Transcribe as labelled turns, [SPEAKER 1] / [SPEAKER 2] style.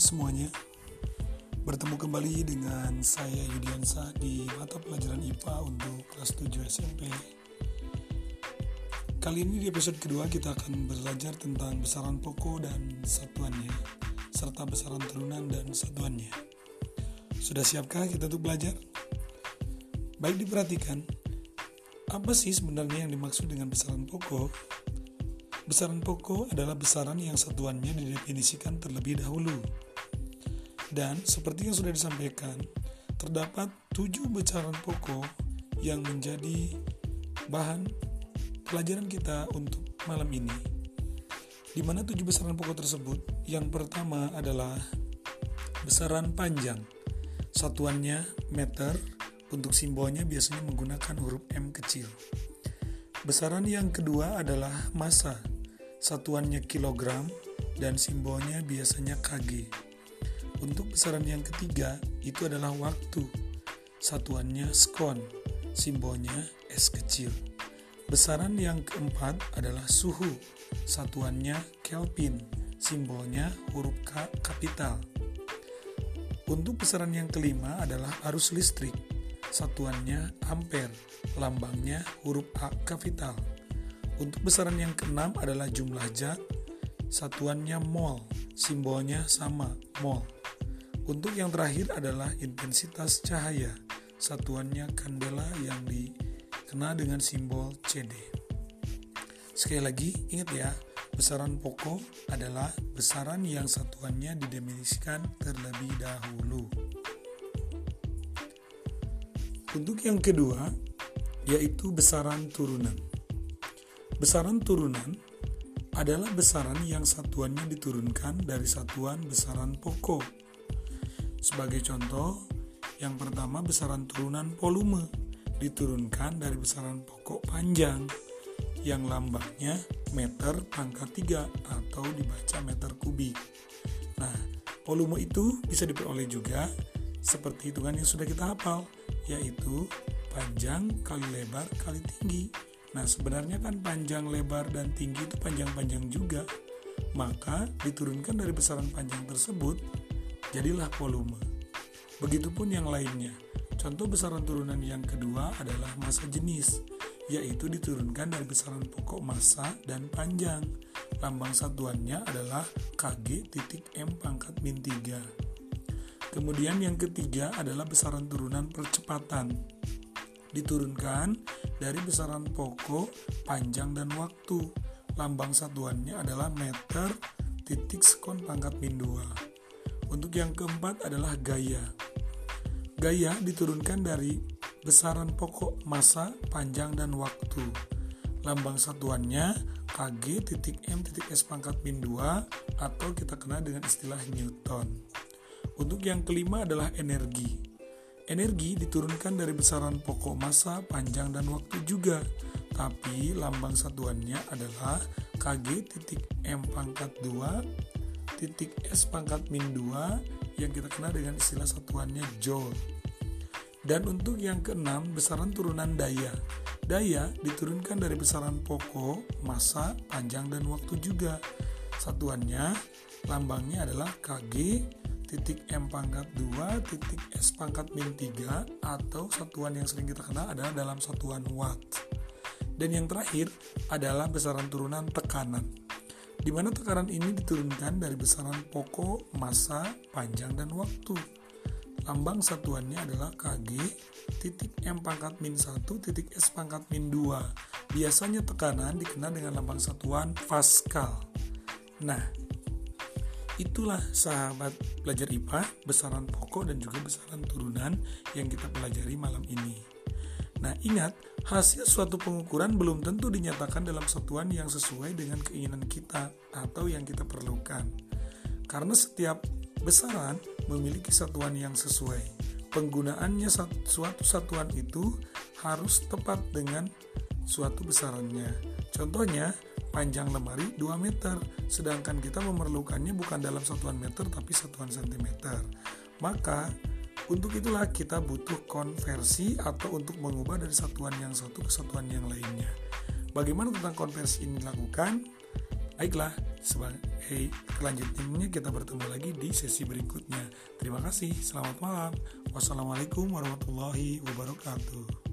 [SPEAKER 1] semuanya Bertemu kembali dengan saya Yudiansa di mata pelajaran IPA untuk kelas 7 SMP Kali ini di episode kedua kita akan belajar tentang besaran pokok dan satuannya Serta besaran turunan dan satuannya Sudah siapkah kita untuk belajar? Baik diperhatikan Apa sih sebenarnya yang dimaksud dengan besaran pokok? Besaran pokok adalah besaran yang satuannya didefinisikan terlebih dahulu. Dan seperti yang sudah disampaikan, terdapat tujuh besaran pokok yang menjadi bahan pelajaran kita untuk malam ini. Di mana tujuh besaran pokok tersebut? Yang pertama adalah besaran panjang. Satuannya meter, untuk simbolnya biasanya menggunakan huruf M kecil. Besaran yang kedua adalah massa satuannya kilogram, dan simbolnya biasanya kg. Untuk besaran yang ketiga, itu adalah waktu. Satuannya skon, simbolnya S kecil. Besaran yang keempat adalah suhu, satuannya Kelvin, simbolnya huruf K kapital. Untuk besaran yang kelima adalah arus listrik, satuannya ampere, lambangnya huruf A kapital. Untuk besaran yang keenam adalah jumlah zat, satuannya mol, simbolnya sama, mol. Untuk yang terakhir adalah intensitas cahaya, satuannya kandela yang dikenal dengan simbol CD. Sekali lagi, ingat ya, besaran pokok adalah besaran yang satuannya didefinisikan terlebih dahulu. Untuk yang kedua, yaitu besaran turunan. Besaran turunan adalah besaran yang satuannya diturunkan dari satuan besaran pokok. Sebagai contoh, yang pertama besaran turunan volume diturunkan dari besaran pokok panjang yang lambangnya meter pangkat 3 atau dibaca meter kubik. Nah, volume itu bisa diperoleh juga seperti hitungan yang sudah kita hafal, yaitu panjang kali lebar kali tinggi. Nah, sebenarnya kan panjang, lebar, dan tinggi itu panjang-panjang juga. Maka diturunkan dari besaran panjang tersebut, jadilah volume. Begitupun yang lainnya. Contoh besaran turunan yang kedua adalah masa jenis, yaitu diturunkan dari besaran pokok massa dan panjang. Lambang satuannya adalah Kg titik M pangkat min 3. Kemudian yang ketiga adalah besaran turunan percepatan diturunkan dari besaran pokok, panjang, dan waktu. Lambang satuannya adalah meter titik sekon pangkat min 2. Untuk yang keempat adalah gaya. Gaya diturunkan dari besaran pokok masa, panjang, dan waktu. Lambang satuannya Kg M S pangkat min 2 atau kita kenal dengan istilah Newton. Untuk yang kelima adalah energi. Energi diturunkan dari besaran pokok massa, panjang, dan waktu juga, tapi lambang satuannya adalah Kg M pangkat 2 titik S pangkat min 2 yang kita kenal dengan istilah satuannya Joule. Dan untuk yang keenam, besaran turunan daya. Daya diturunkan dari besaran pokok, massa, panjang, dan waktu juga. Satuannya, lambangnya adalah Kg titik M pangkat 2 titik S pangkat min 3 atau satuan yang sering kita kenal adalah dalam satuan watt. Dan yang terakhir adalah besaran turunan tekanan. Di mana tekanan ini diturunkan dari besaran pokok, massa, panjang, dan waktu. Lambang satuannya adalah Kg titik M pangkat min 1 titik S pangkat min 2. Biasanya tekanan dikenal dengan lambang satuan Pascal. Nah, Itulah sahabat belajar IPA, besaran pokok dan juga besaran turunan yang kita pelajari malam ini. Ingat, hasil suatu pengukuran belum tentu dinyatakan dalam satuan yang sesuai dengan keinginan kita atau yang kita perlukan. Karena setiap besaran memiliki satuan yang sesuai. Penggunaannya suatu satuan itu harus tepat dengan suatu besarannya. Contohnya, panjang lemari 2 meter, sedangkan kita memerlukannya bukan dalam satuan meter tapi satuan sentimeter. Maka untuk itulah kita butuh konversi atau untuk mengubah dari satuan yang satu ke satuan yang lainnya. Bagaimana tentang konversi ini dilakukan? Baiklah, hey, kelanjutannya kita bertemu lagi di sesi berikutnya. Terima kasih, selamat malam. Wassalamualaikum warahmatullahi wabarakatuh.